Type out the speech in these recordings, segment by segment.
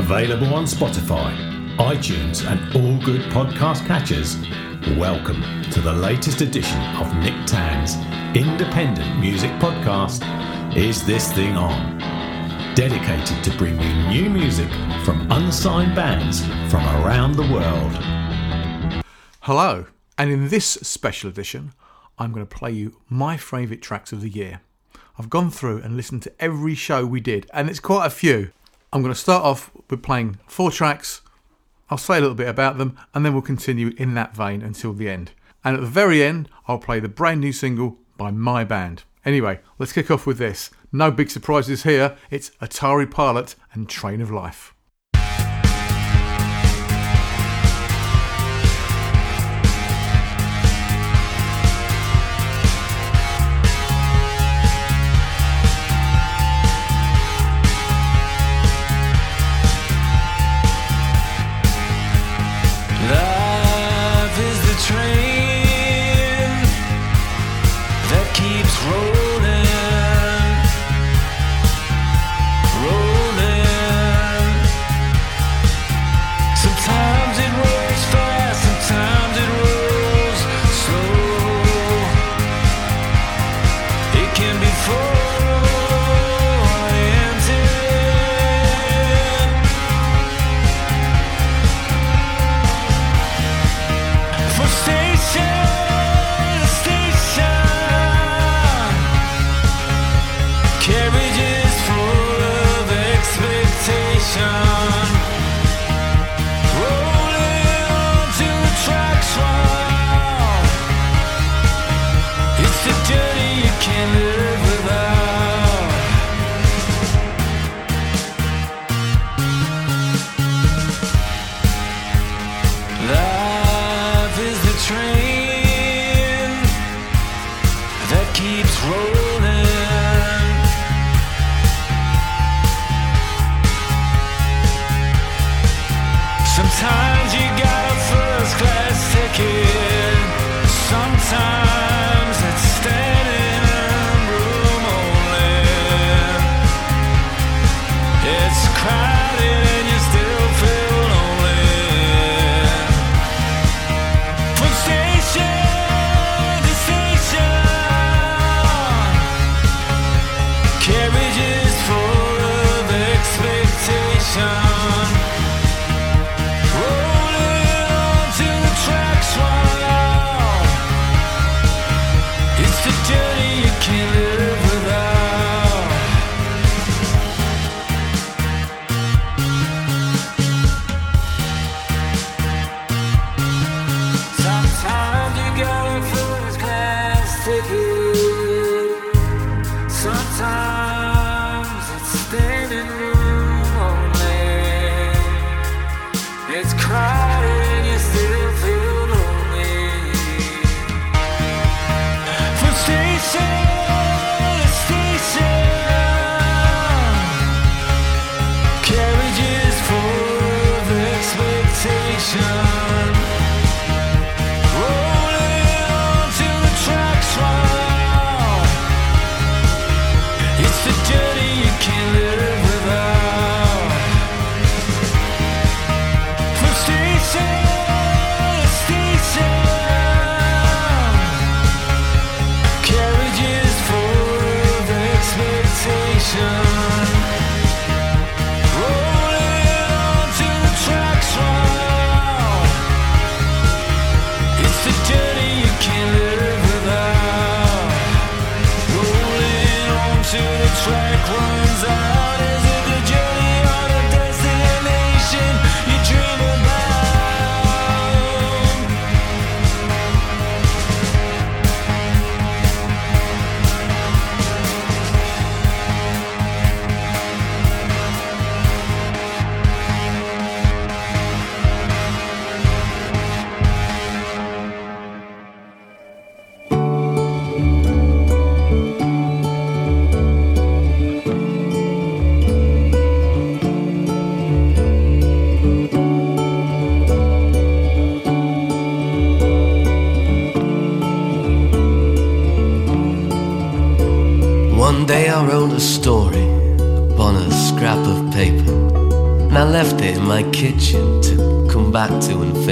Available on Spotify, iTunes, and all good podcast catchers. Welcome to the latest edition of Nick Tann's independent music podcast, Is This Thing On? Dedicated to bring you new music from unsigned bands from around the world. Hello, and in this special edition, I'm going to play you my favourite tracks of the year. I've gone through and listened to every show we did, and it's quite a few. I'm going to start off with playing four tracks. I'll say a little bit about them, and then we'll continue in that vein until the end. And at the very end, I'll play the brand new single by my band. Anyway, let's kick off with this. No big surprises here. It's Atari Pilot and Train of Life.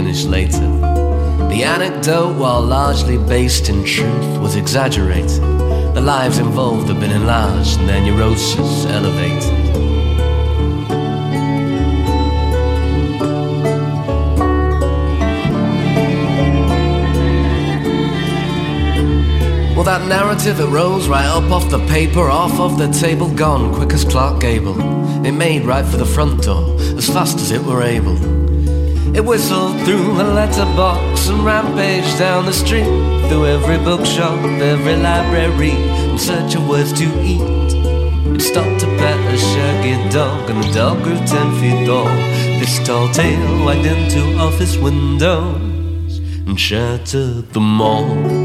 Later. The anecdote, while largely based in truth, was exaggerated. The lives involved have been enlarged and their neurosis elevated. Well, that narrative, it rose right up off the paper, off of the table, gone quick as Clark Gable. It made right for the front door, as fast as it were able. It whistled through the letterbox and rampaged down the street, through every bookshop, every library, in search of words to eat. It stopped to pet a shaggy dog, and the dog grew ten feet tall. This tall tail wagged into office windows and shattered them all.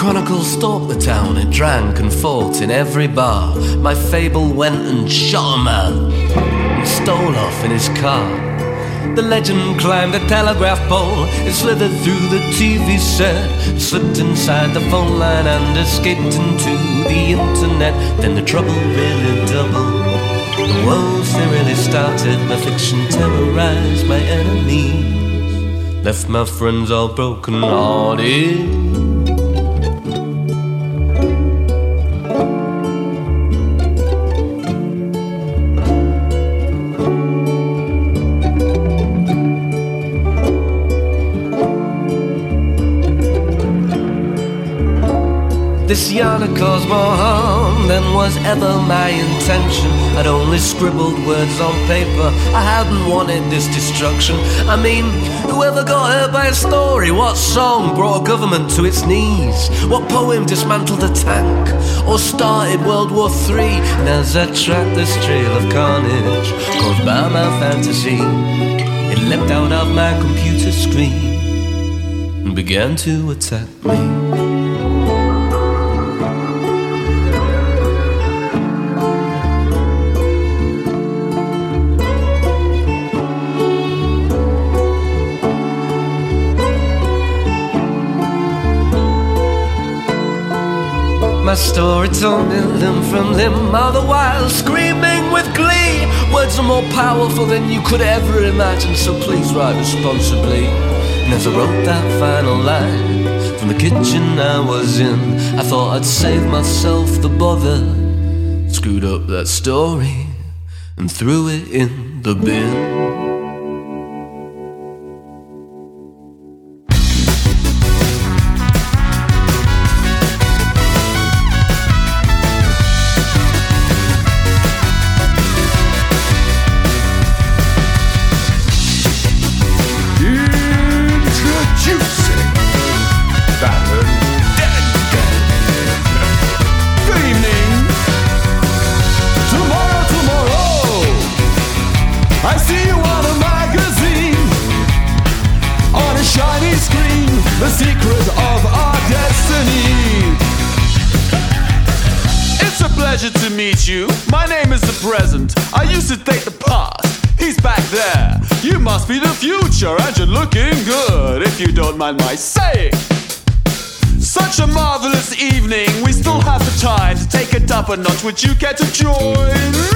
Chronicle stalked the town, it drank and fought in every bar. My fable went and shot a man and stole off in his car. The legend climbed the telegraph pole, it slithered through the TV set, slipped inside the phone line and escaped into the internet. Then the trouble really doubled. The woes they really started, my fiction terrorized my enemies, left my friends all broken hearted. This yarn had caused more harm than was ever my intention. I'd only scribbled words on paper. I hadn't wanted this destruction. I mean, whoever got hurt by a story? What song brought a government to its knees? What poem dismantled a tank? Or started World War Three? And as I tracked this trail of carnage caused by my fantasy, it leapt out of my computer screen and began to attack me. My story torn in limb from limb, all the while screaming with glee. Words are more powerful than you could ever imagine, so please write responsibly. And as I wrote that final line from the kitchen I was in, I thought I'd save myself the bother. Screwed up that story and threw it in the bin. Mind my saying. Such a marvelous evening. We still have the time to take it up a notch. Would you care to join?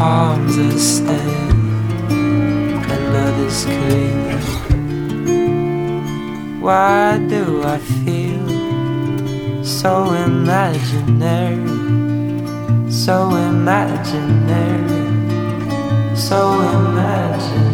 Palms are stained, another's clean. Why do I feel so imaginary? So imaginary so imaginary.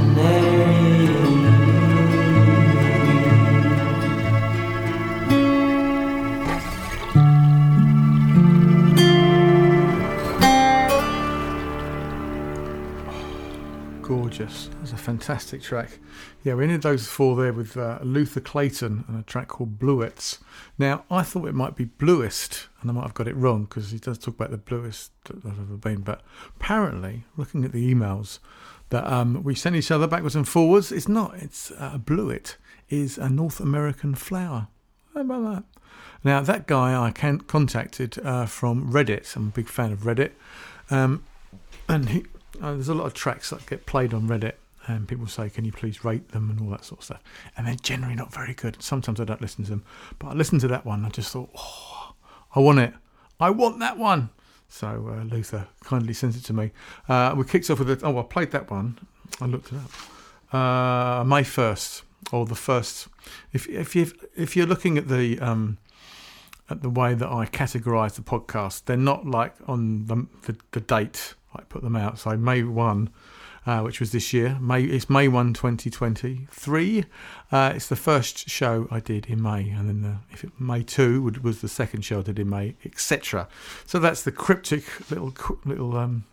Gorgeous. That's a fantastic track. Yeah, we ended those four there with uh, Luther Clayton and a track called Bluets. Now, I thought it might be Bluest, and I might have got it wrong because he does talk about the bluest that I've ever been. But apparently, looking at the emails that um, we sent each other backwards and forwards, it's not. It's uh, a bluet is a North American flower. How about that? Now, that guy I can, contacted uh, from Reddit. I'm a big fan of Reddit. Um, and he, uh, there's a lot of tracks that get played on Reddit, and people say, "Can you please rate them?" and all that sort of stuff. And they're generally not very good. Sometimes I don't listen to them, but I listened to that one. I just thought, "Oh, I want it. I want that one." So uh, Luther kindly sends it to me. Uh, we kicked off with it. Oh, I played that one. I looked it up. Uh, May first, or the first. If if you if you're looking at the um, at the way that I categorise the podcast, they're not like on the the, the date Put them out. So May one, uh, which was this year. May it's May 1, 2023. Uh, it's the first show I did in May, and then the, if it, May two would, was the second show I did in May, etc. So that's the cryptic little little um,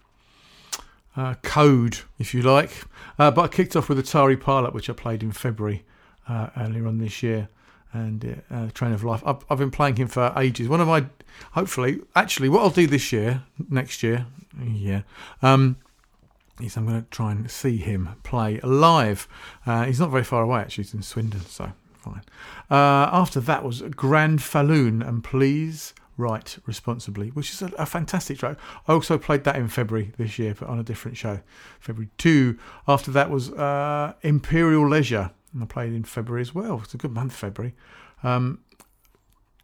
uh, code, if you like. Uh, but I kicked off with Atari Pilot, which I played in February uh, earlier on this year, and uh, Train of Life. I've, I've been playing him for ages. One of my, hopefully, actually, what I'll do this year, next year, yeah, um, I'm going to try and see him play live. Uh, he's not very far away, actually. He's in Swindon, so fine. Uh, after that was Granfallon and Please Write Responsibly, which is a, a, fantastic track. I also played that in February this year, but on a different show, February 2. After that was uh, Imperial Leisure, and I played in February as well. It's a good month, February. Um,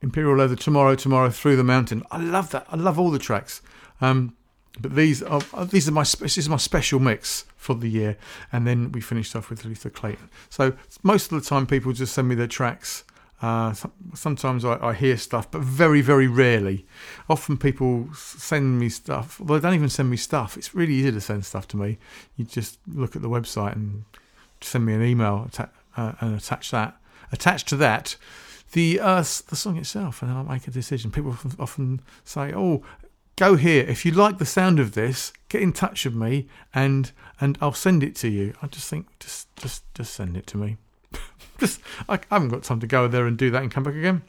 Imperial Leather, Tomorrow, Tomorrow, Through the Mountain. I love that. I love all the tracks. Um, but these are these are my this is my special mix for the year, and then we finished off with Luther Clayton. So most of the time, people just send me their tracks. Uh, sometimes I, I, hear stuff, but very, very rarely. Often people send me stuff. Well, they don't even send me stuff. It's really easy to send stuff to me. You just look at the website and send me an email uh, and attach that. Attached to that, the uh, the song itself, and I'll make a decision. People often say, "Oh, go here. If you like the sound of this, get in touch with me and and I'll send it to you. I just think just just just send it to me. just I, haven't got time to go there and do that and come back again.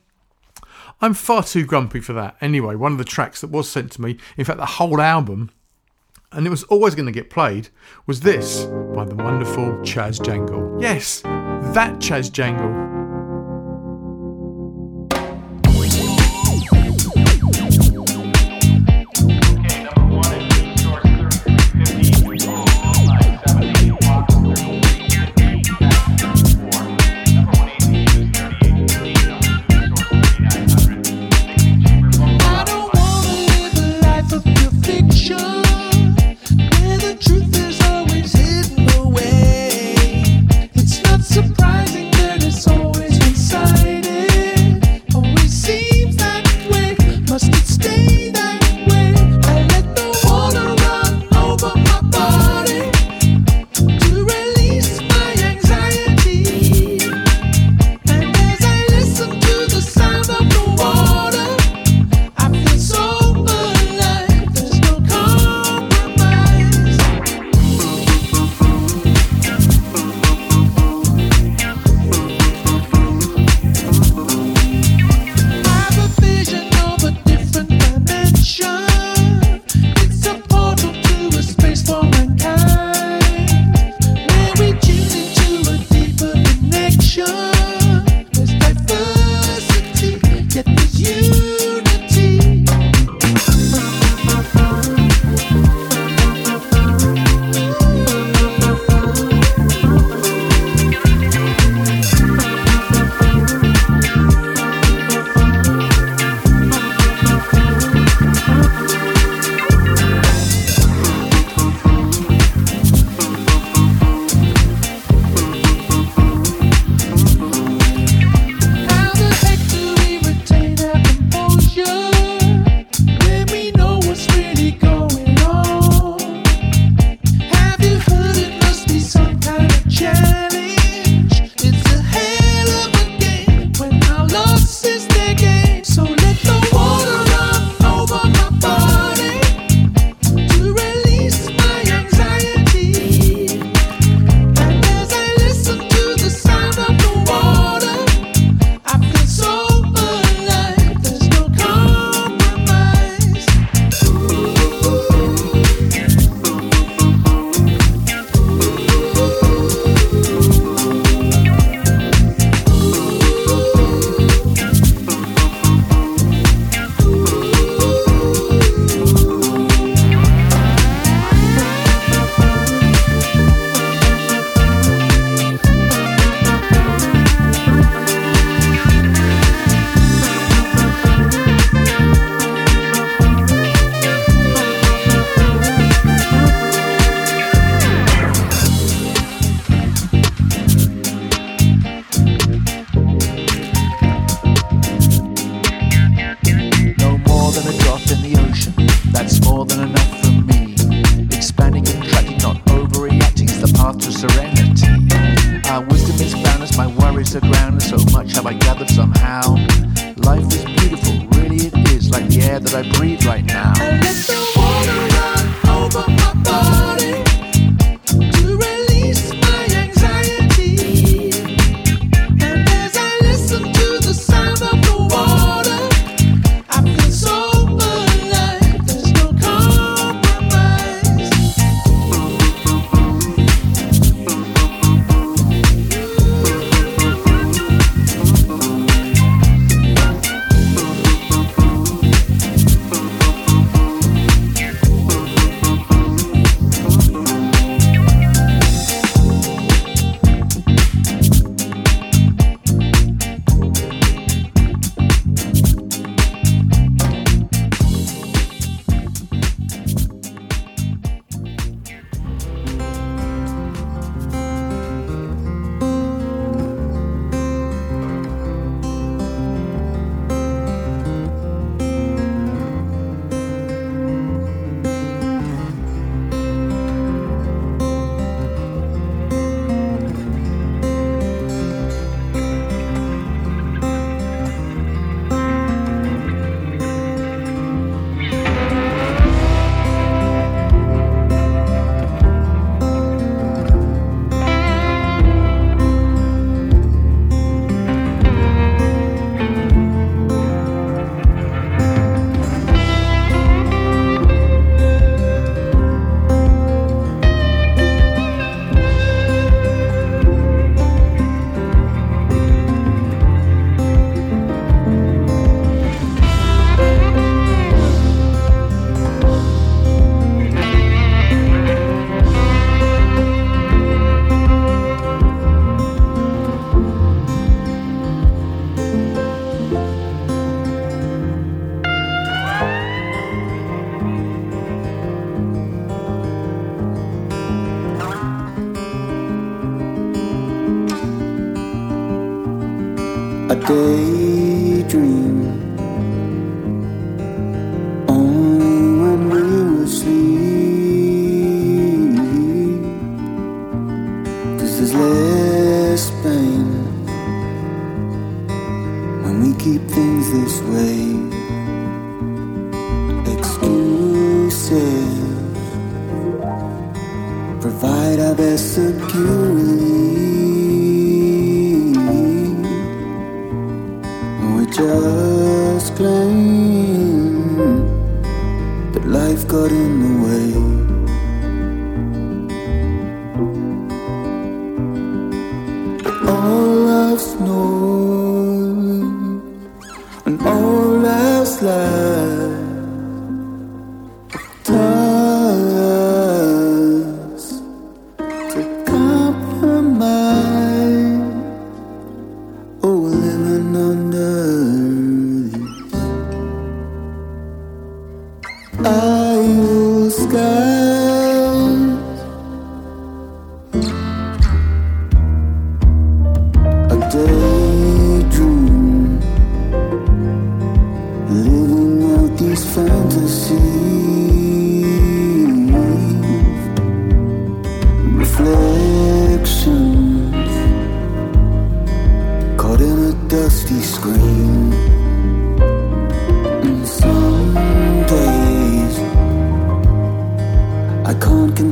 I'm far too grumpy for that. Anyway, one of the tracks that was sent to me, in fact the whole album, and it was always going to get played, was this by the wonderful Chaz Jankel. Yes, that Chaz Jankel.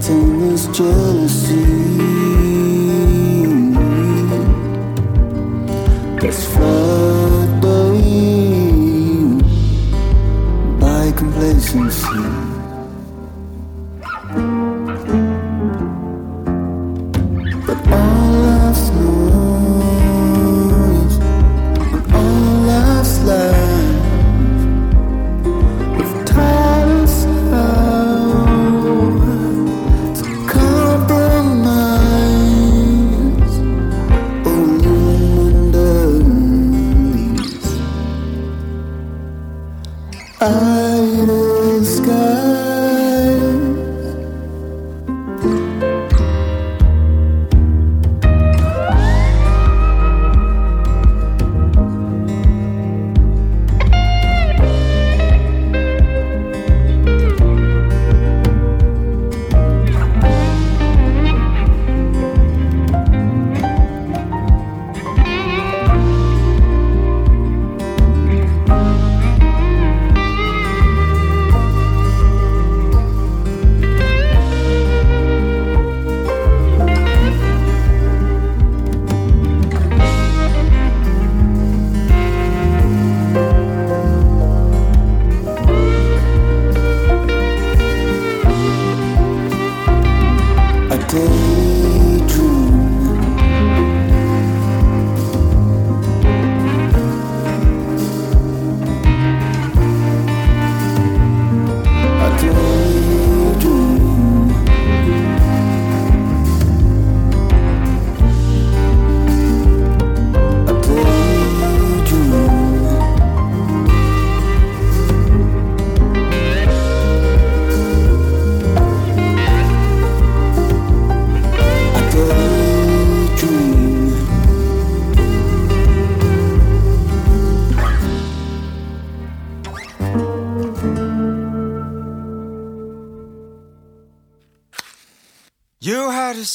Can't this jealousy.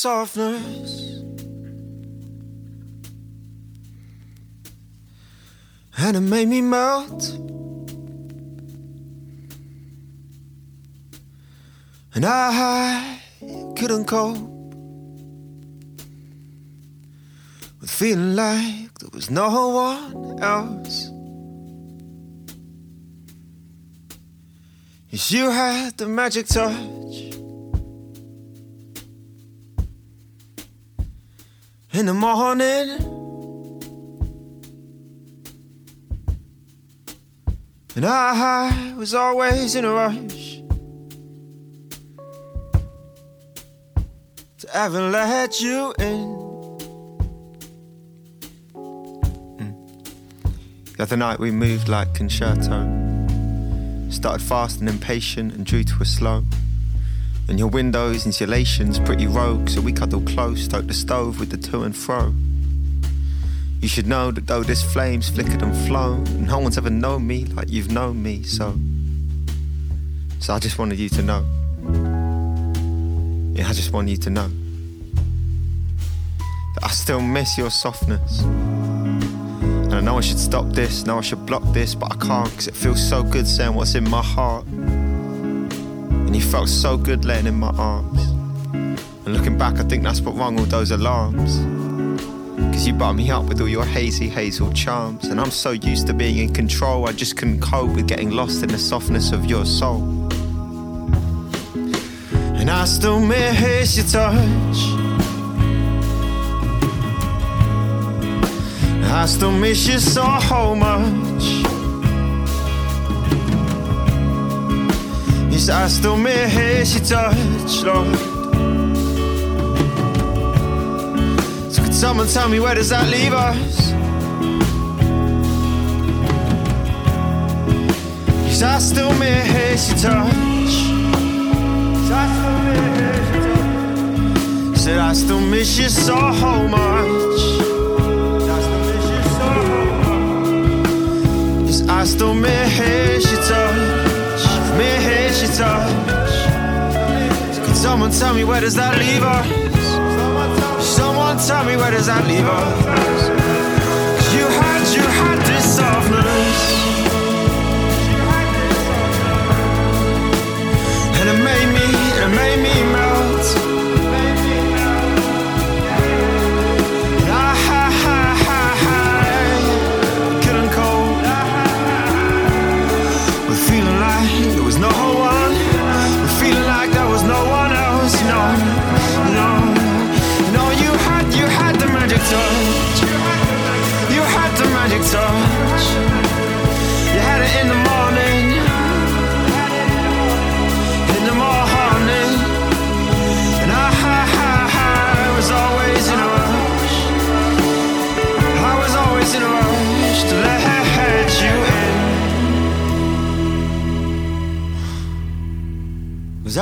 Softness and it made me melt. And I couldn't cope with feeling like there was no one else. Yes, you had the magic touch. In the morning. And I was always in a rush to ever let you in. Mm. The other night we moved like concerto. Started fast and impatient and drew to a slow. And your windows, insulation's pretty rogue, so we cuddle close, stoked the stove with the to and fro. You should know that though this flame's flickered and flown, no one's ever known me like you've known me, so. So I just wanted you to know. Yeah, I just want you to know that I still miss your softness. And I know I should stop this, know I should block this, but I can't because it feels so good saying what's in my heart. And you felt so good laying in my arms. And looking back, I think that's what rung all those alarms. Cause you brought me up with all your hazy hazel charms. And I'm so used to being in control, I just couldn't cope with getting lost in the softness of your soul. And I still miss your touch. I still miss you so much. Yes, I still miss your touch, Lord. So could someone tell me where does that leave us? Yes, I still miss your touch. Yes, I still miss your touch. Said I still miss you so much. I still miss your touch. Miss your touch. Could someone tell me where does that leave us? Someone tell me where does that leave us? You had, you had this softness. And it made me, it made me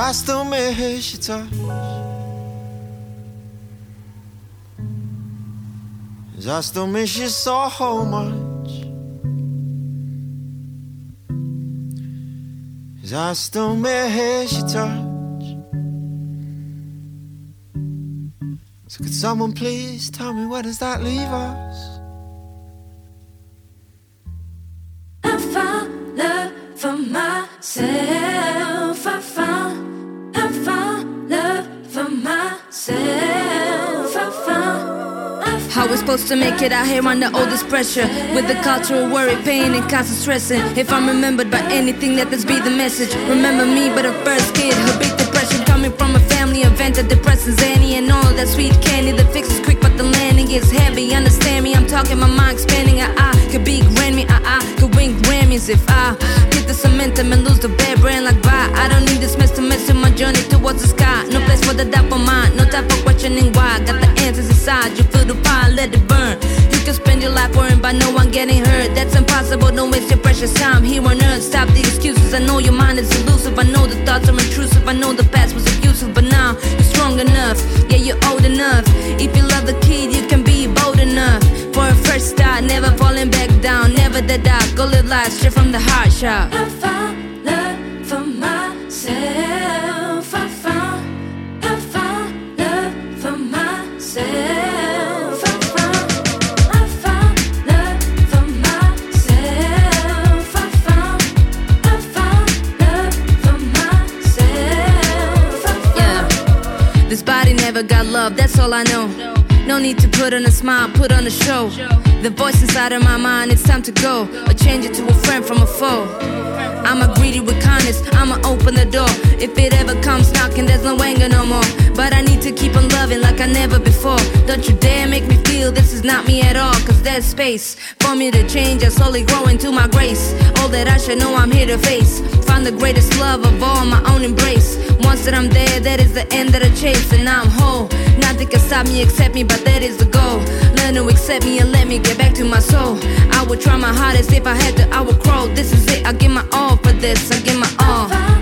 I still miss your touch? I still miss you so much. I still miss your touch. So could someone please tell me where does that leave us? I found love for myself. I found, How we supposed to make it out here under all this pressure? With the cultural worry, pain and constant stressing. If I'm remembered by anything, let this be the message. Remember me, but a first kid, her big depression Coming from a family of antidepressants Annie and all that sweet candy. The fix is quick, but the landing is heavy. Understand me, I'm talking my mind expanding. I, I could be Grammy, I, I could win Grammys If I the momentum and lose the bad brand like bye. I don't need this mess to mess with my journey towards the sky. No place for the doubt for mine, no time for questioning why. Got the answers inside, you feel the fire, let it burn. You can spend your life worrying about no one getting hurt. That's impossible, don't waste your precious time here on earth. Stop the excuses, I know your mind is elusive. I know the thoughts are intrusive, I know the past was abusive But now, you're strong enough, yeah you're old enough. If you love the kid, first start, never falling back down Never the doubt, go live life straight from the heart, shout I found love for myself. I found, I found love for myself. I found, I found love for myself. I found, I found love for myself. I Yeah. This body never got love, that's all I know. No need to put on a smile, put on a show. The voice inside of my mind, it's time to go. Or change it to a friend from a foe. I'm a greedy with kindness, I'ma open the door. If it ever comes knocking, there's no anger no more. But I to keep on loving like I never before. Don't you dare make me feel this is not me at all. Cause there's space for me to change. I slowly grow into my grace. All that I should know, I'm here to face. Find the greatest love of all, my own embrace. Once that I'm there, that is the end that I chase. And I'm whole. Nothing can stop me, accept me, but that is the goal. Learn to accept me and let me get back to my soul. I would try my hardest if I had to, I would crawl. This is it, I give my all for this, I give my all.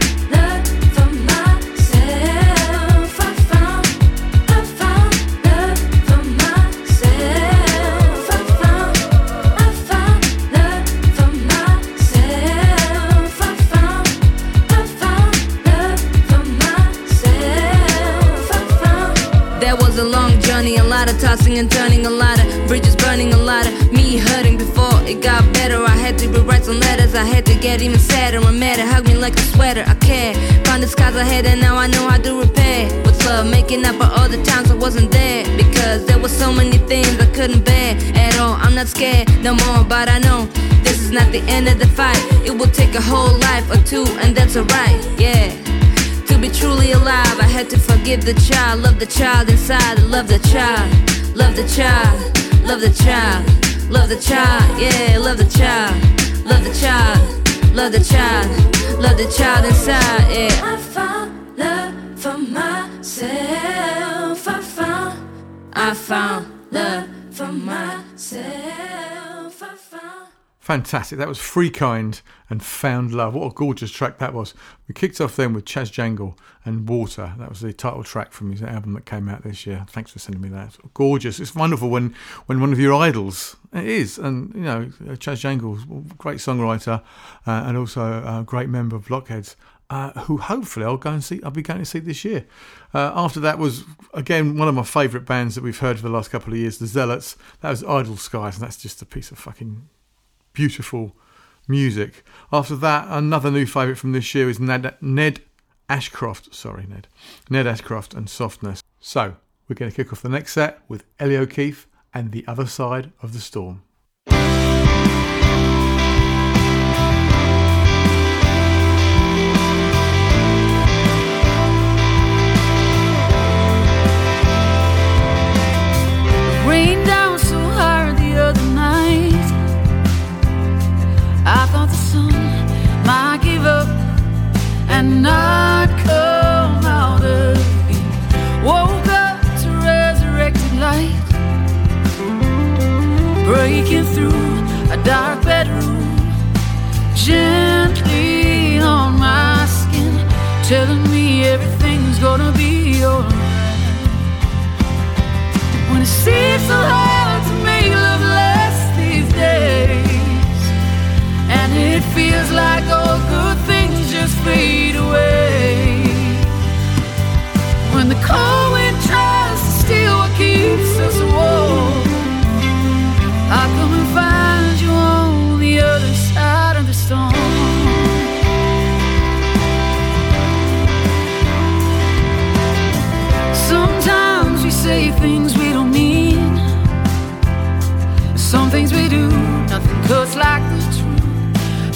It got better. I had to rewrite some letters, I had to get even sadder. Met her, hug me like a sweater. I care, Find the scars ahead, and now I know how to repair. What's love? Making up for all the times I wasn't there because there were so many things I couldn't bear at all. I'm not scared no more, but I know this is not the end of the fight. It will take a whole life or two, and that's alright. Yeah. To be truly alive, I had to forgive the child, love the child inside, love the child, love the child, love the child, love the child, yeah, love the child, love the child, love the child, love the child inside, yeah. I found love for myself. I found, I found love for myself. Fantastic. That was Free Kind and Found Love. What a gorgeous track that was. We kicked off then with Chaz Jankel and Water. That was the title track from his album that came out this year. Thanks for sending me that. Gorgeous. It's wonderful when, when one of your idols, it is, and you know, Chaz Jankel's a great songwriter uh, and also a great member of Blockheads. Uh, who hopefully I'll go and see. I'll be going to see this year. Uh, after that was again one of my favourite bands that we've heard for the last couple of years, the Zealots. That was Idle Skies, and that's just a piece of fucking beautiful music. After that, another new favourite from this year is Ned, Ned Ashcroft. Sorry, Ned. Ned Ashcroft and Softness. So, we're going to kick off the next set with Elly O'Keefe and The Other Side of the Storm. Rained down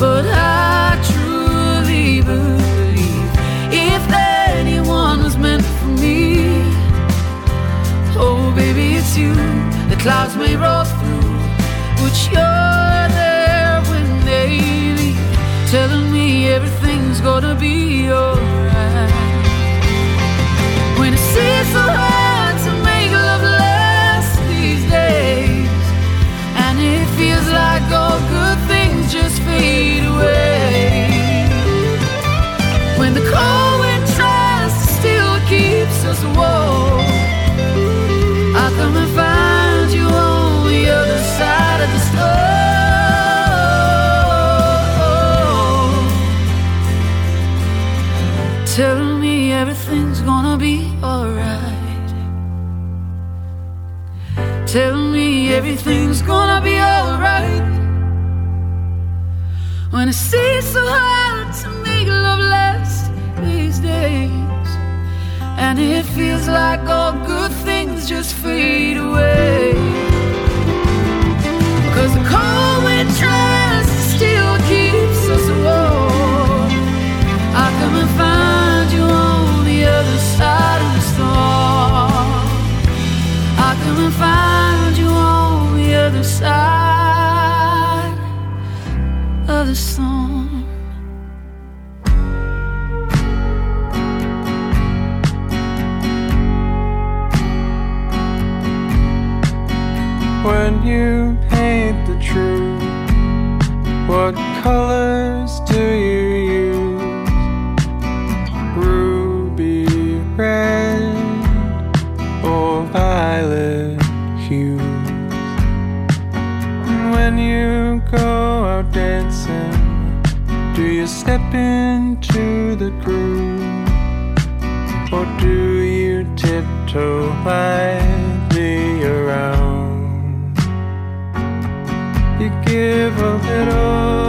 But I truly believe if anyone was meant for me, oh baby, it's you. The clouds may roll through, but you're there when they leave, telling me everything's gonna be alright. When it seems so hard to make love last these days, and it feels like all good things just fade gonna be alright. When it seems so hard to make love last these days, and it feels like all good things just fade away. When you paint the truth, what colors do you use? Ruby red or violet hues? When you go out dancing, do you step into the groove? Or do you tiptoe to give a little,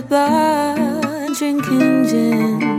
the bar drinking gin.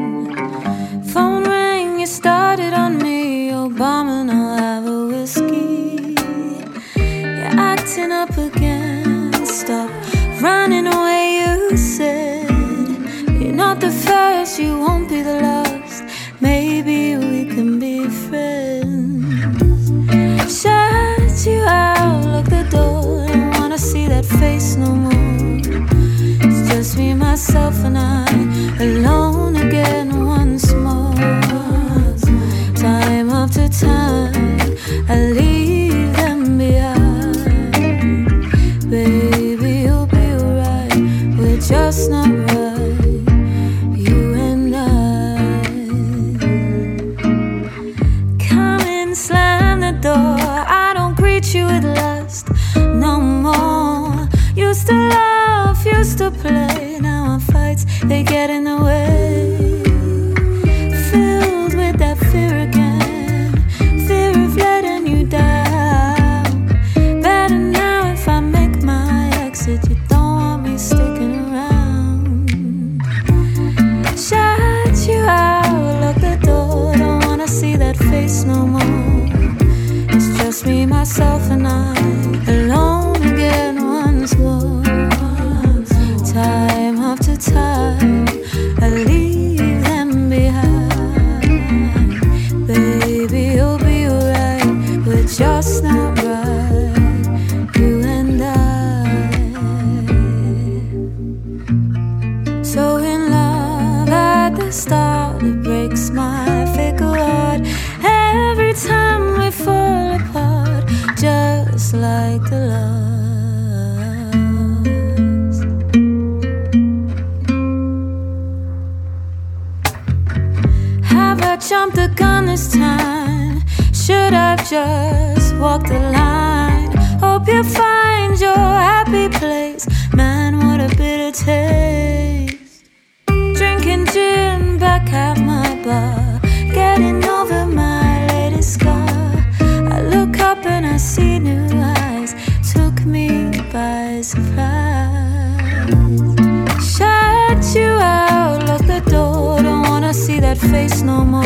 Face no more.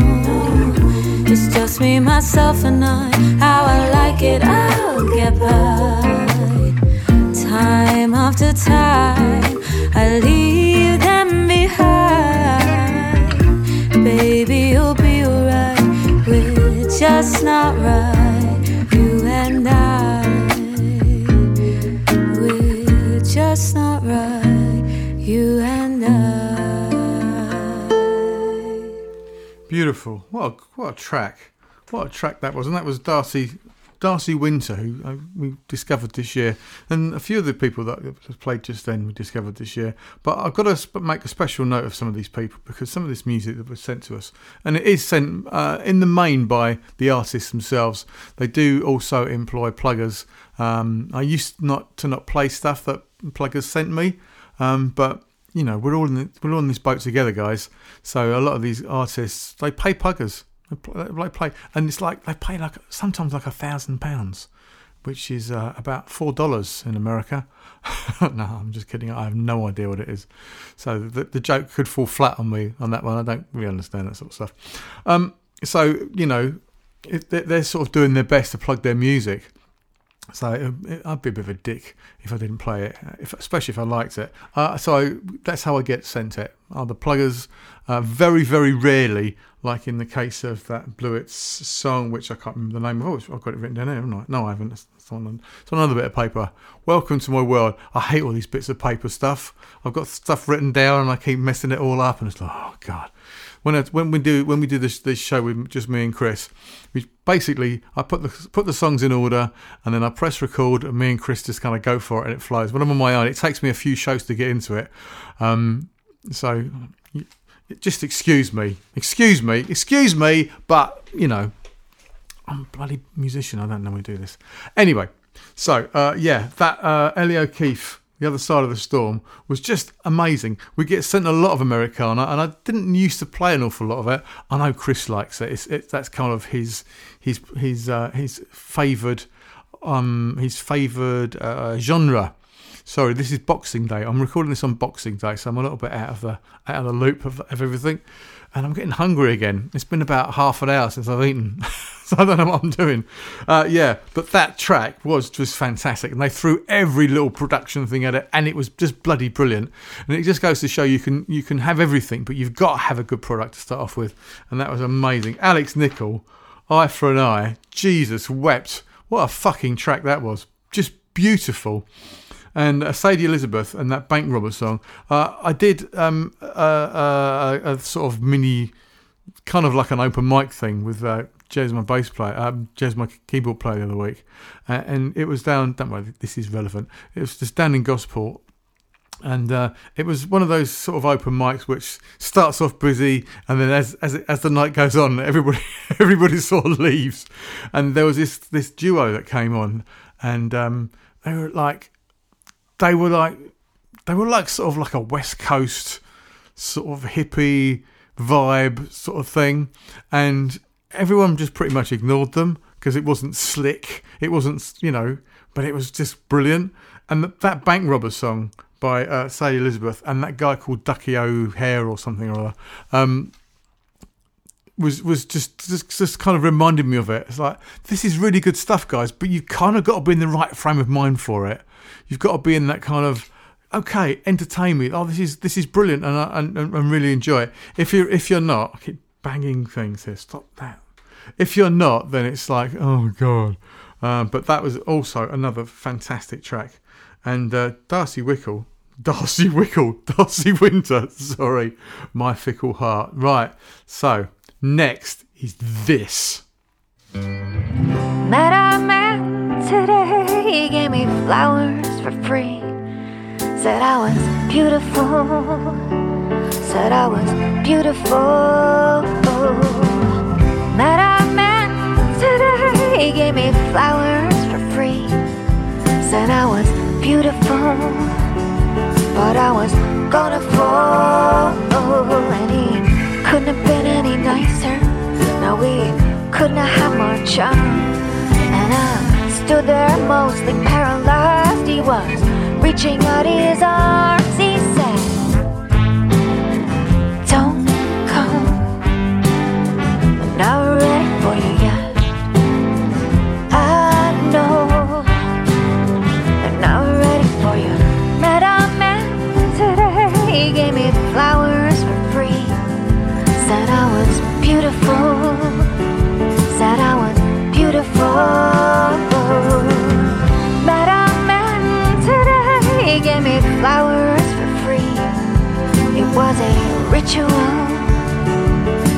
It's just me, myself, and I. How I like it, I'll get by. Time after time, I leave them behind. Baby, you'll be alright. We're just not right, Beautiful. What a, what a track. What a track that was. And that was Darcy Darcy Winter, who uh, we discovered this year. And a few of the people that played just then we discovered this year. But I've got to make a special note of some of these people because some of this music that was sent to us, and it is sent uh, in the main by the artists themselves. They do also employ pluggers. Um, I used not to not play stuff that pluggers sent me, um, but you know we're all in the, we're all in this boat together, guys. So a lot of these artists they pay puggers, They pl- they play, and it's like they pay like sometimes like a thousand pounds, which is uh, about four dollars in America. no, I'm just kidding. I have no idea what it is. So the, the joke could fall flat on me on that one. I don't really understand that sort of stuff. Um, so you know, they're, they're sort of doing their best to plug their music. So it, I'd be a bit of a dick if I didn't play it, if, especially if I liked it. Uh, so that's how I get sent it. Are the pluggers uh, very, very rarely, like in the case of that Bluets song, which I can't remember the name of. Oh, I've got it written down here, haven't I? No, I haven't. It's, it's, on, it's on another bit of paper. Welcome to my world. I hate all these bits of paper stuff. I've got stuff written down and I keep messing it all up, and it's like, oh god when I, when we do when we do this this show with just me and Chris, we basically I put the put the songs in order and then I press record and me and Chris just kind of go for it and it flows. When I'm on my own, it takes me a few shows to get into it. Um, so just excuse me, excuse me, excuse me, but you know I'm a bloody musician. I don't to do this. Anyway, so uh, yeah, that uh, Elly O'Keefe the other side of the storm was just amazing. We get sent a lot of Americana, and I didn't used to play an awful lot of it. I know Chris likes it. It's, it that's kind of his his his uh, his favoured um his favoured uh, genre. Sorry, this is Boxing Day. I'm recording this on Boxing Day, so I'm a little bit out of the out of the loop of, of everything, and I'm getting hungry again. It's been about half an hour since I've eaten, so I don't know what I'm doing. Uh, yeah, but that track was just fantastic, and they threw every little production thing at it, and it was just bloody brilliant. And it just goes to show you can you can have everything, but you've got to have a good product to start off with, and that was amazing. Alex Nicol, Eye for an Eye, Jesus wept. What a fucking track that was. Just beautiful. And uh, Sadie Elizabeth and that bank robber song. Uh, I did um, uh, uh, a, sort of mini, kind of like an open mic thing with uh, Jez, my bass player, um, Jez, my keyboard player the other week. Uh, and it was down, don't worry, this is relevant. It was just down in Gosport and uh, it was one of those sort of open mics which starts off busy and then as as, as the night goes on everybody everybody sort of leaves and there was this this duo that came on and um, they were like they were like they were like sort of like a west coast sort of hippie vibe sort of thing and everyone just pretty much ignored them because it wasn't slick it wasn't you know but it was just brilliant and that, bank robber song by uh, Elizabeth and that guy called Ducky O'Hare or something or other um, was was just, just just kind of reminded me of it. It's like this is really good stuff, guys, but you kind of got to be in the right frame of mind for it. You've got to be in that kind of okay, entertain me. Oh, this is this is brilliant, and I and, and really enjoy it. If you are if you're not, I keep banging things here. Stop that. If you're not, then it's like oh god. Uh, but that was also another fantastic track. And uh, Darcy Wickle, Darcy Wickle, Darcy Winter, sorry, my fickle heart. Right, so next is this. Met a man today, he gave me flowers for free. Said I was beautiful, said I was beautiful. Met a man today, he gave me flowers for free. Said I was beautiful, but I was gonna fall. And he couldn't have been any nicer. Now we couldn't have had more charm. Uh, Stood there mostly paralyzed. He was reaching out his arms.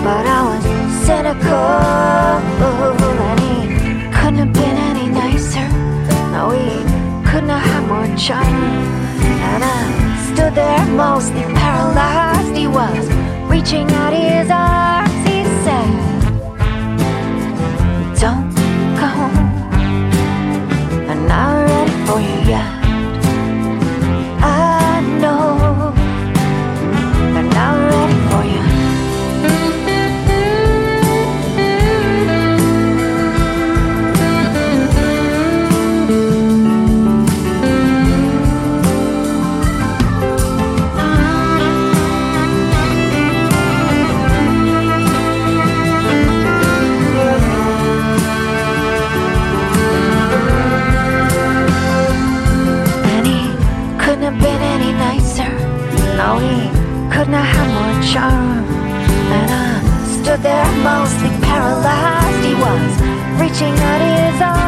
But I was cynical. And he couldn't have been any nicer. No, he couldn't have had more charm. And I stood there mostly paralyzed. He was reaching out his arms. Charm. And I stood there mostly paralyzed. He was reaching out his arms.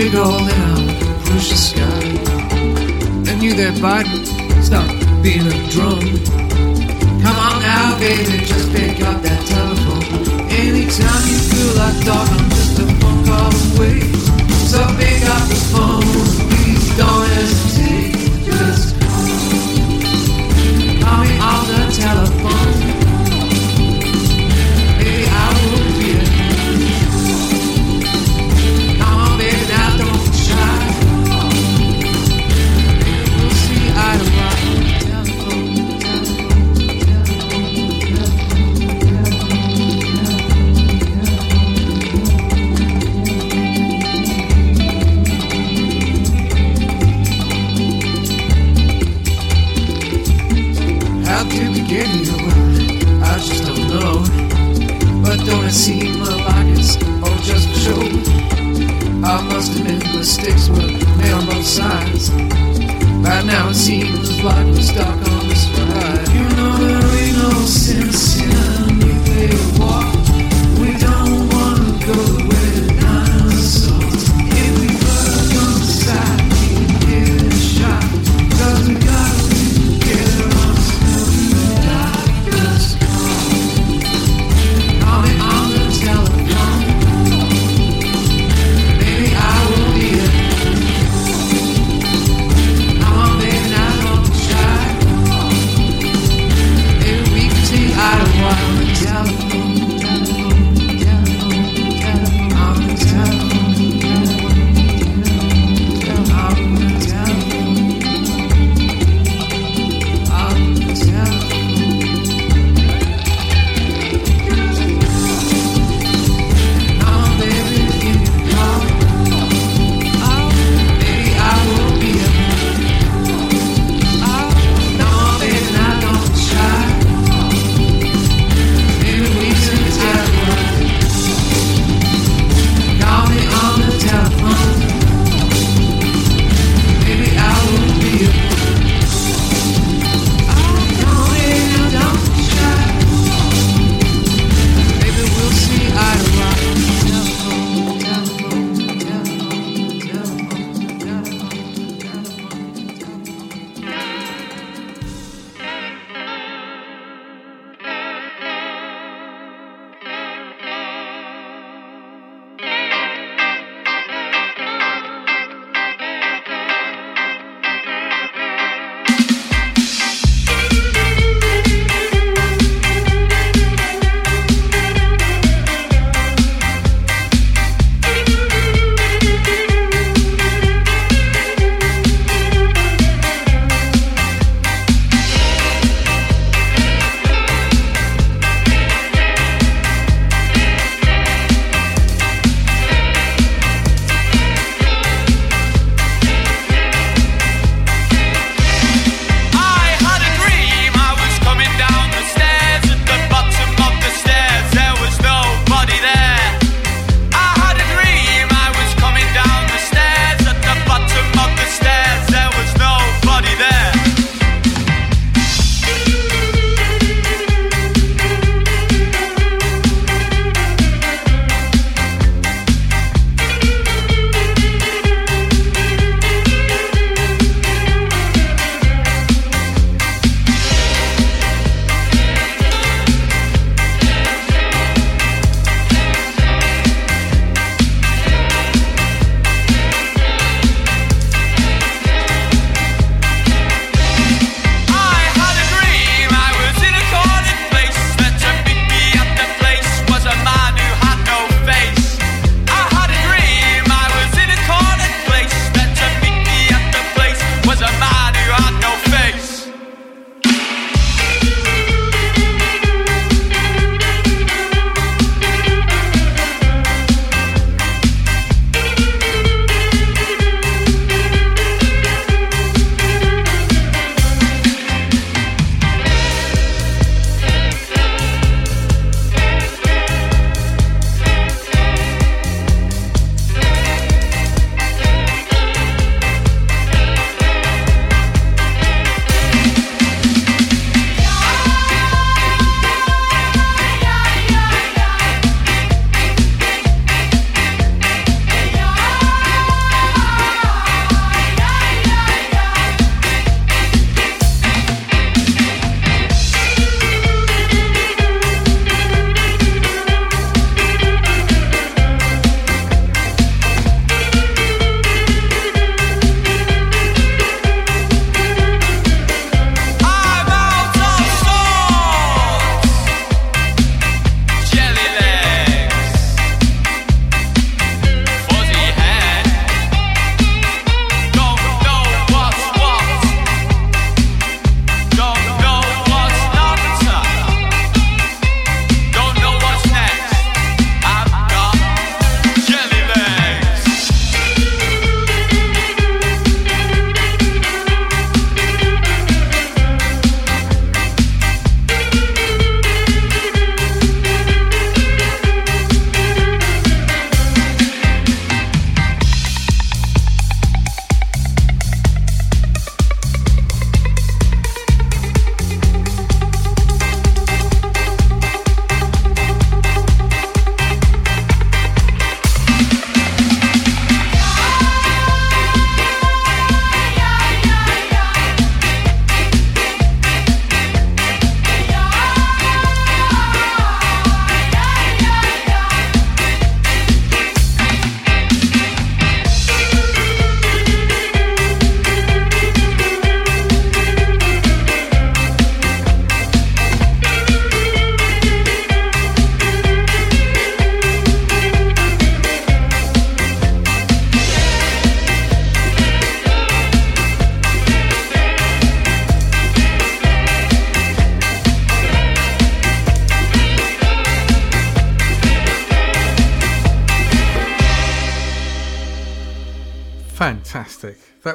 big hole and I'll push the sky. And you there, Biden, stop being a drunk. Come on now, baby, just pick up that telephone. Anytime you feel like dog, I'm just a phone call away. So pick up the phone.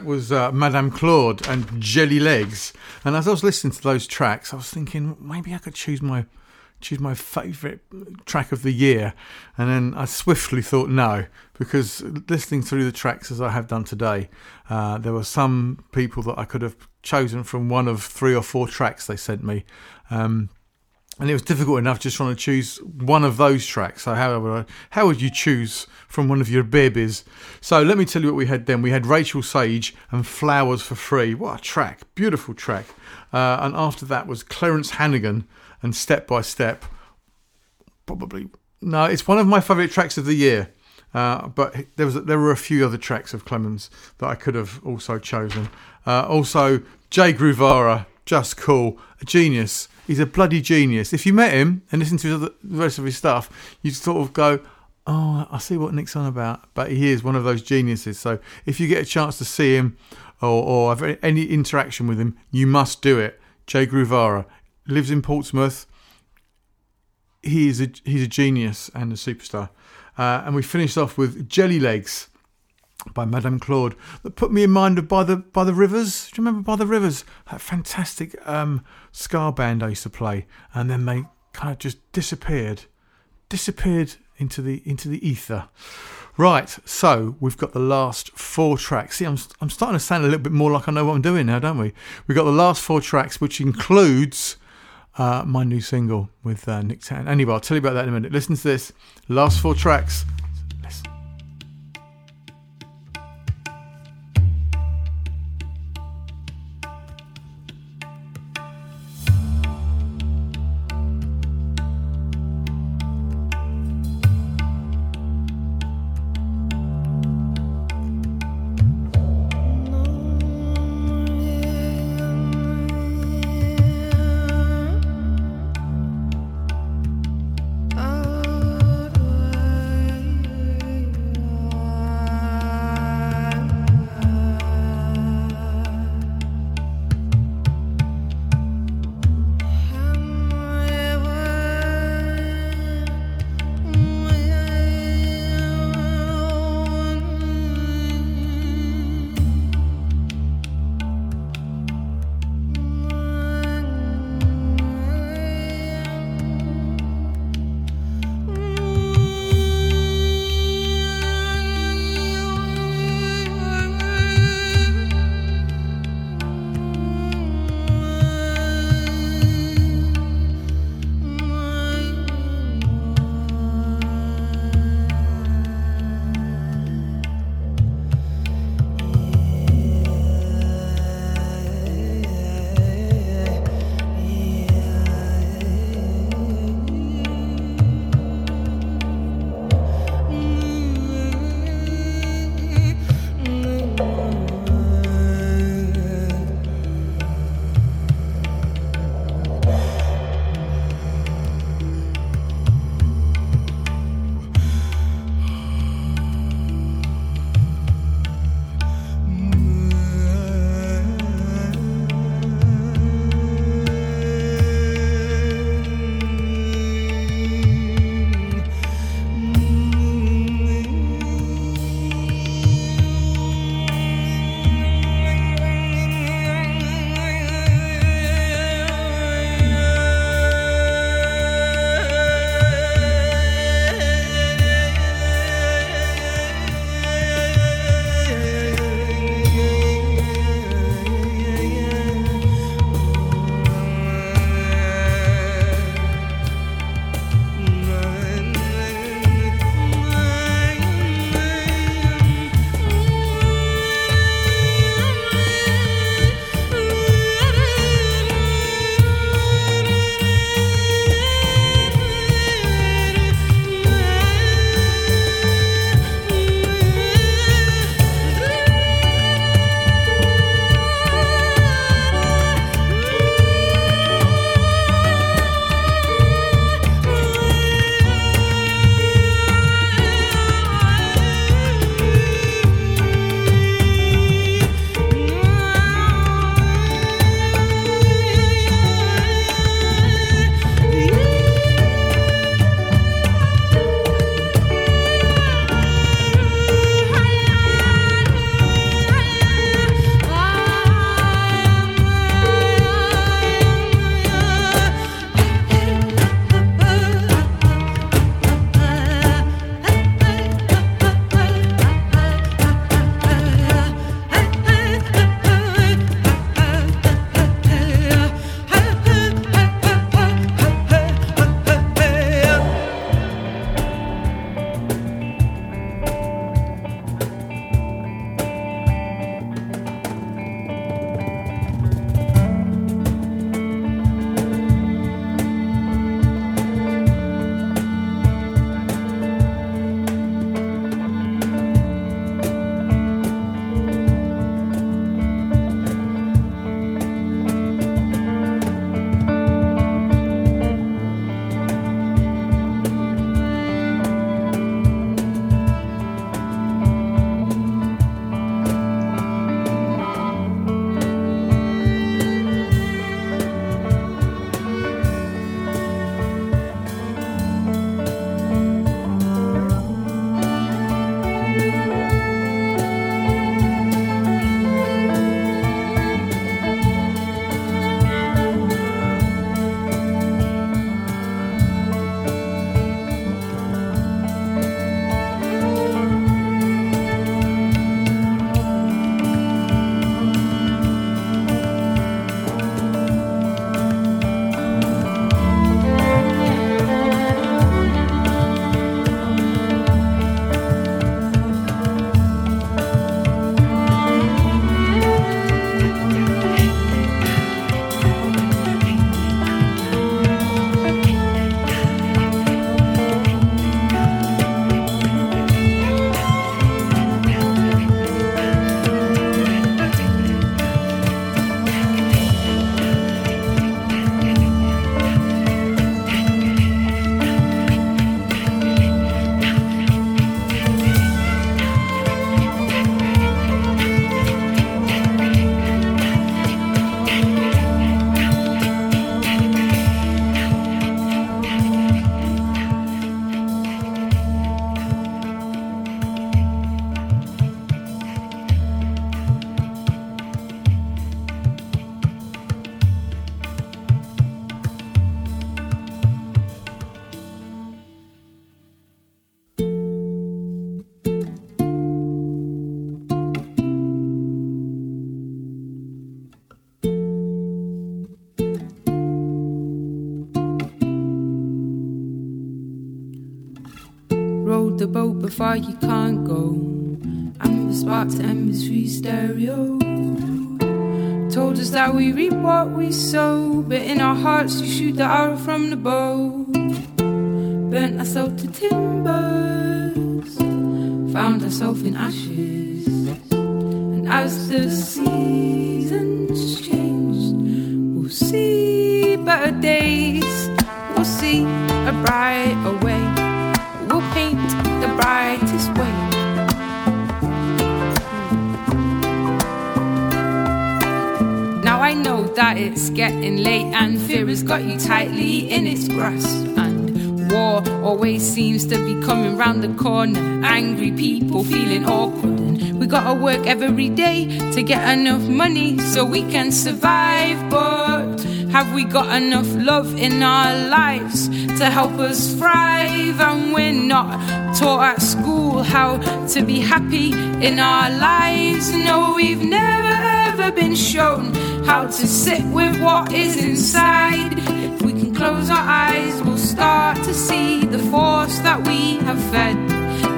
Was uh, Madame Claude and Jelly Legs. And as I was listening to those tracks, I was thinking maybe I could choose my choose my favourite track of the year. And then I swiftly thought no, because listening through the tracks as I have done today, uh, there were some people that I could have chosen from one of three or four tracks they sent me. Um, and it was difficult enough just trying to choose one of those tracks. So how would I, how would you choose from one of your babies? So let me tell you what we had then. We had Rachel Sage and Flowers for Free. What a track! Beautiful track. Uh, and after that was Klemens Harrigan and Step by Step. Probably no, it's one of my favourite tracks of the year. Uh, but there was there were a few other tracks of Klemens that I could have also chosen. Uh, also, Jay Groovara, Just Call, a genius. He's a bloody genius. If you met him and listened to the rest of his stuff, you'd sort of go, "Oh, I see what Nick's on about." But he is one of those geniuses. So if you get a chance to see him or, or have any interaction with him, you must do it. Jay Groovara lives in Portsmouth. He is a he's a genius and a superstar. Uh, and we finished off with Jelly Legs by Madame Claude that put me in mind of By the By the Rivers. Do you remember By the Rivers? That fantastic um, ska band I used to play, and then they kind of just disappeared, disappeared into the into the ether. Right, so we've got the last four tracks. See, I'm I'm starting to sound a little bit more like I know what I'm doing now, don't we? We've got the last four tracks, which includes uh, my new single with uh, Nick Tann. Anyway, I'll tell you about that in a minute. Listen to this. Last four tracks. We sow, but in our hearts you shoot the arrow from the bow. Burnt ourselves to timbers, found ourselves in ashes. And as the seasons changed, we'll see better days. We'll see a brighter way. We'll paint the brightest way. That it's getting late and fear has got you tightly in its grasp. And war always seems to be coming round the corner. Angry people feeling awkward. And we gotta work every day to get enough money so we can survive. But have we got enough love in our lives to help us thrive? And we're not taught at school how to be happy in our lives. No, we've never ever been shown how to sit with what is inside. If we can close our eyes, we'll start to see the force that we have fed.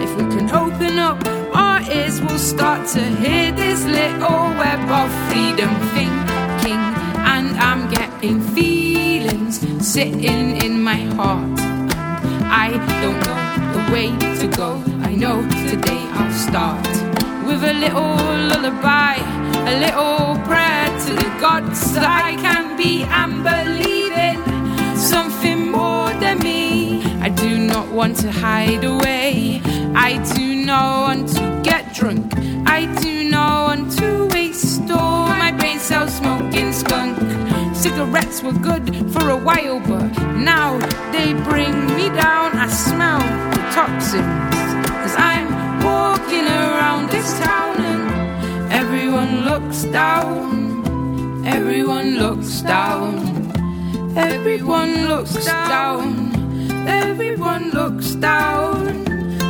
If we can open up our ears, we'll start to hear this little web of freedom thinking. And I'm getting feelings sitting in my heart. I don't know the way to go. I know today I'll start with a little lullaby, a little prayer to the gods that I can be and believe in something more than me. I do not want to hide away. I do not want to get drunk. I do not want to waste all my brain cells smoking skunk. Cigarettes were good for a while, but now they bring me down. I smell the toxins as I'm walking around this town everyone looks down. Everyone looks down. Everyone looks down. Everyone looks down.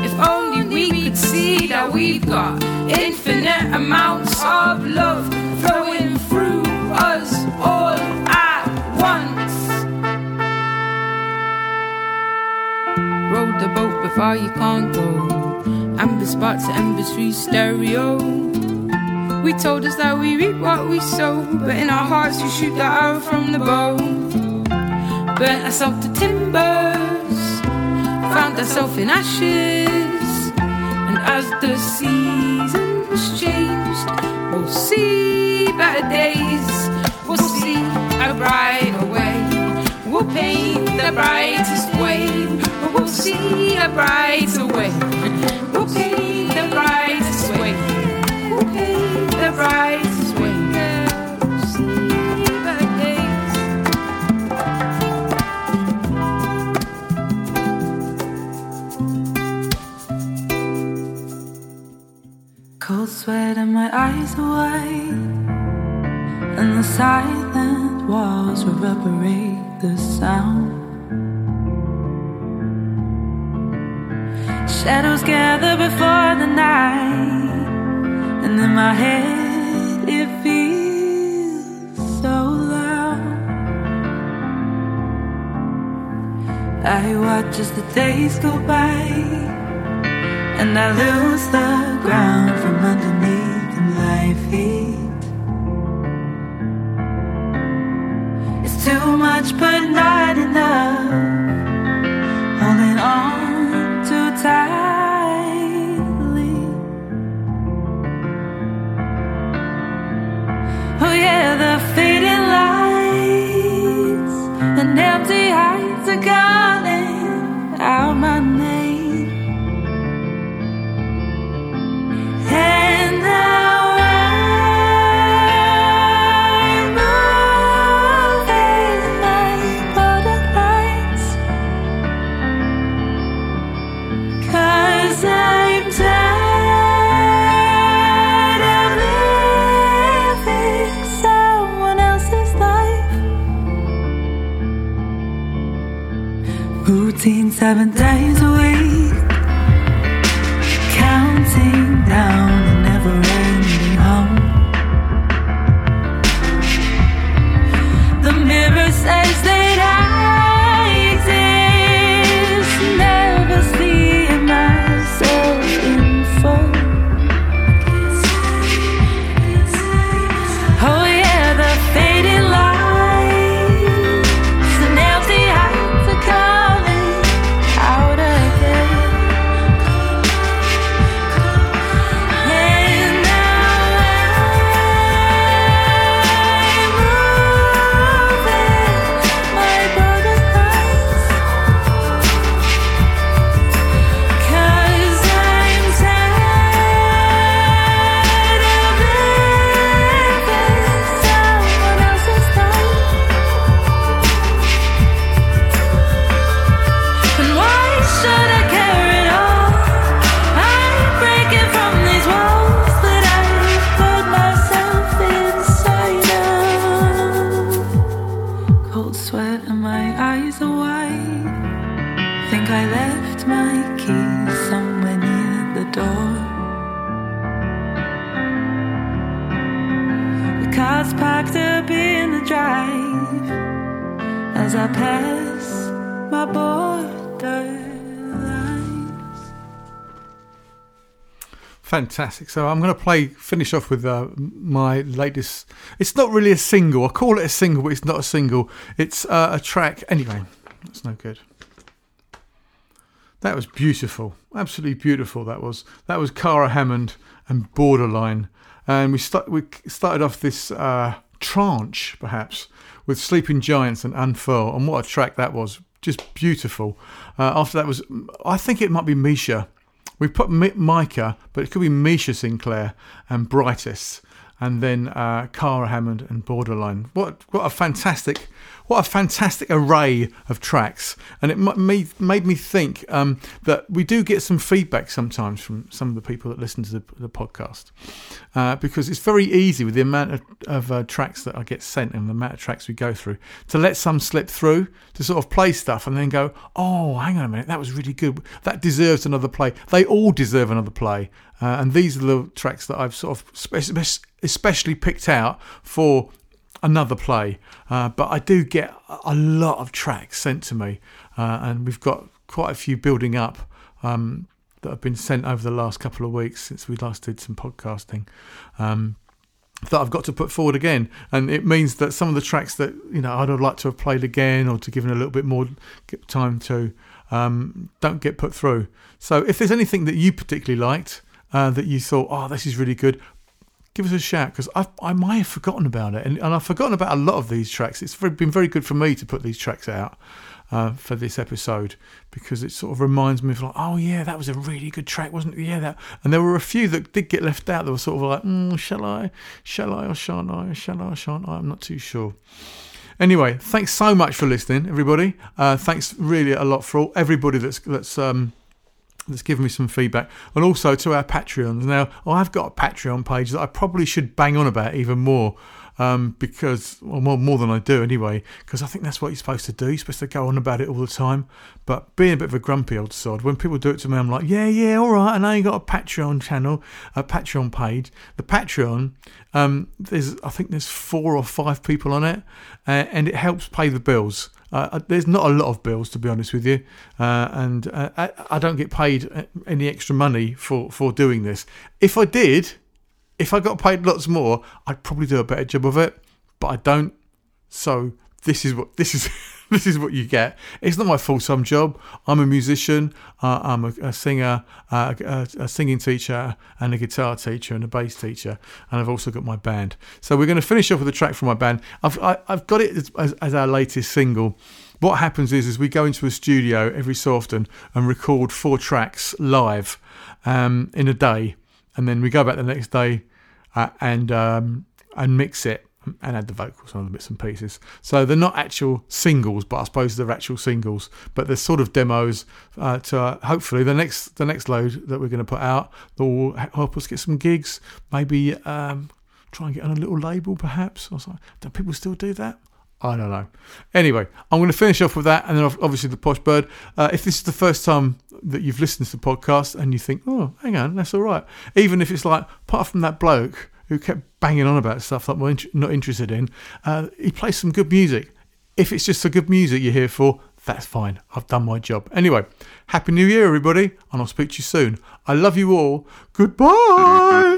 If only we could see that we've got infinite amounts of love flowing through us all at once. Row the boat before you can't go. Amber spots, free stereo. We told us that we reap what we sow, but in our hearts we shoot the arrow from the bow. Burnt ourselves to timbers, found ourselves in ashes, and as the seasons changed, we'll see better days. We'll see a brighter way. We'll paint the brightest way. We'll see a brighter eyes wide, and the silent walls reverberate the sound. Shadows gather before the night, and in my head it feels so loud. I watch as the days go by. And I lose the ground from underneath feet. It's too much, but not enough. Holding on too tightly. Oh, yeah, the fading lights and empty heights are calling seven days Fantastic. So I'm going to play, finish off with uh, my latest. It's not really a single. I call it a single, but it's not a single. It's uh, a track. Anyway, that's no good. That was beautiful, absolutely beautiful. That was that was Cara Hammon and Borderline, and we start we started off this uh, tranche perhaps with Sleeping Giants and Unfurl, and what a track that was! Just beautiful. Uh, after that was, I think it might be Misha. We put Mi- Micah, but it could be Misha Sinclair and Brightest, and then uh, Cara Hammon and Borderline. What what a fantastic what a fantastic array of tracks, and it made made me think um, that we do get some feedback sometimes from some of the people that listen to the, the podcast, uh, because it's very easy with the amount of, of uh, tracks that I get sent and the amount of tracks we go through to let some slip through to sort of play stuff and then go, oh, hang on a minute, that was really good, that deserves another play. They all deserve another play, uh, and these are the tracks that I've sort of spe- especially picked out for another play. Uh, but I do get a lot of tracks sent to me, uh, and we've got quite a few building up um, that have been sent over the last couple of weeks since we last did some podcasting. Um, that I've got to put forward again, and it means that some of the tracks that you know I'd have liked to have played again or to given a little bit more time to um, don't get put through. So if there's anything that you particularly liked uh, that you thought, oh, this is really good, give us a shout because I I might have forgotten about it, and, and I've forgotten about a lot of these tracks. It's been very good for me to put these tracks out uh, for this episode because it sort of reminds me of like, oh yeah, that was a really good track, wasn't it? Yeah, that. And there were a few that did get left out. That were sort of like, mm, shall I, shall I, or shan't I, shall I, shan't I? I'm not too sure. Anyway, thanks so much for listening, everybody. Uh, thanks really a lot for all, everybody that's that's um, that's given me some feedback, and also to our Patreons. Now, I've got a Patreon page that I probably should bang on about even more. Um, because, well, more, more than I do anyway, because I think that's what you're supposed to do. You're supposed to go on about it all the time. But being a bit of a grumpy old sod, when people do it to me, I'm like, yeah, yeah, all right. I know you got a Patreon channel, a Patreon page. The Patreon, um, there's, I think there's four or five people on it, uh, and it helps pay the bills. Uh, there's not a lot of bills, to be honest with you, uh, and uh, I, I don't get paid any extra money for, for doing this. If I did, if I got paid lots more, I'd probably do a better job of it, but I don't. So this is what this is. this is what you get. It's not my full time job. I'm a musician. Uh, I'm a, a singer, uh, a, a singing teacher, and a guitar teacher, and a bass teacher. And I've also got my band. So we're going to finish off with a track from my band. I've I, I've got it as, as, as our latest single. What happens is, is we go into a studio every so often and record four tracks live um, in a day, and then we go back the next day uh, and um, and mix it and add the vocals on the bits and pieces. So they're not actual singles, but I suppose they're actual singles. But they're sort of demos uh, to uh, hopefully the next the next load that we're going to put out that will help us get some gigs. Maybe um, try and get on a little label, perhaps. Was like, do people still do that? I don't know. Anyway, I'm going to finish off with that, and then obviously the Posh Bird. Uh, if this is the first time that you've listened to the podcast and you think, oh, hang on, that's all right. Even if it's like, apart from that bloke who kept banging on about stuff that we're not interested in, uh, he plays some good music. If it's just the good music you're here for, that's fine. I've done my job. Anyway, Happy New Year, everybody, and I'll speak to you soon. I love you all. Goodbye.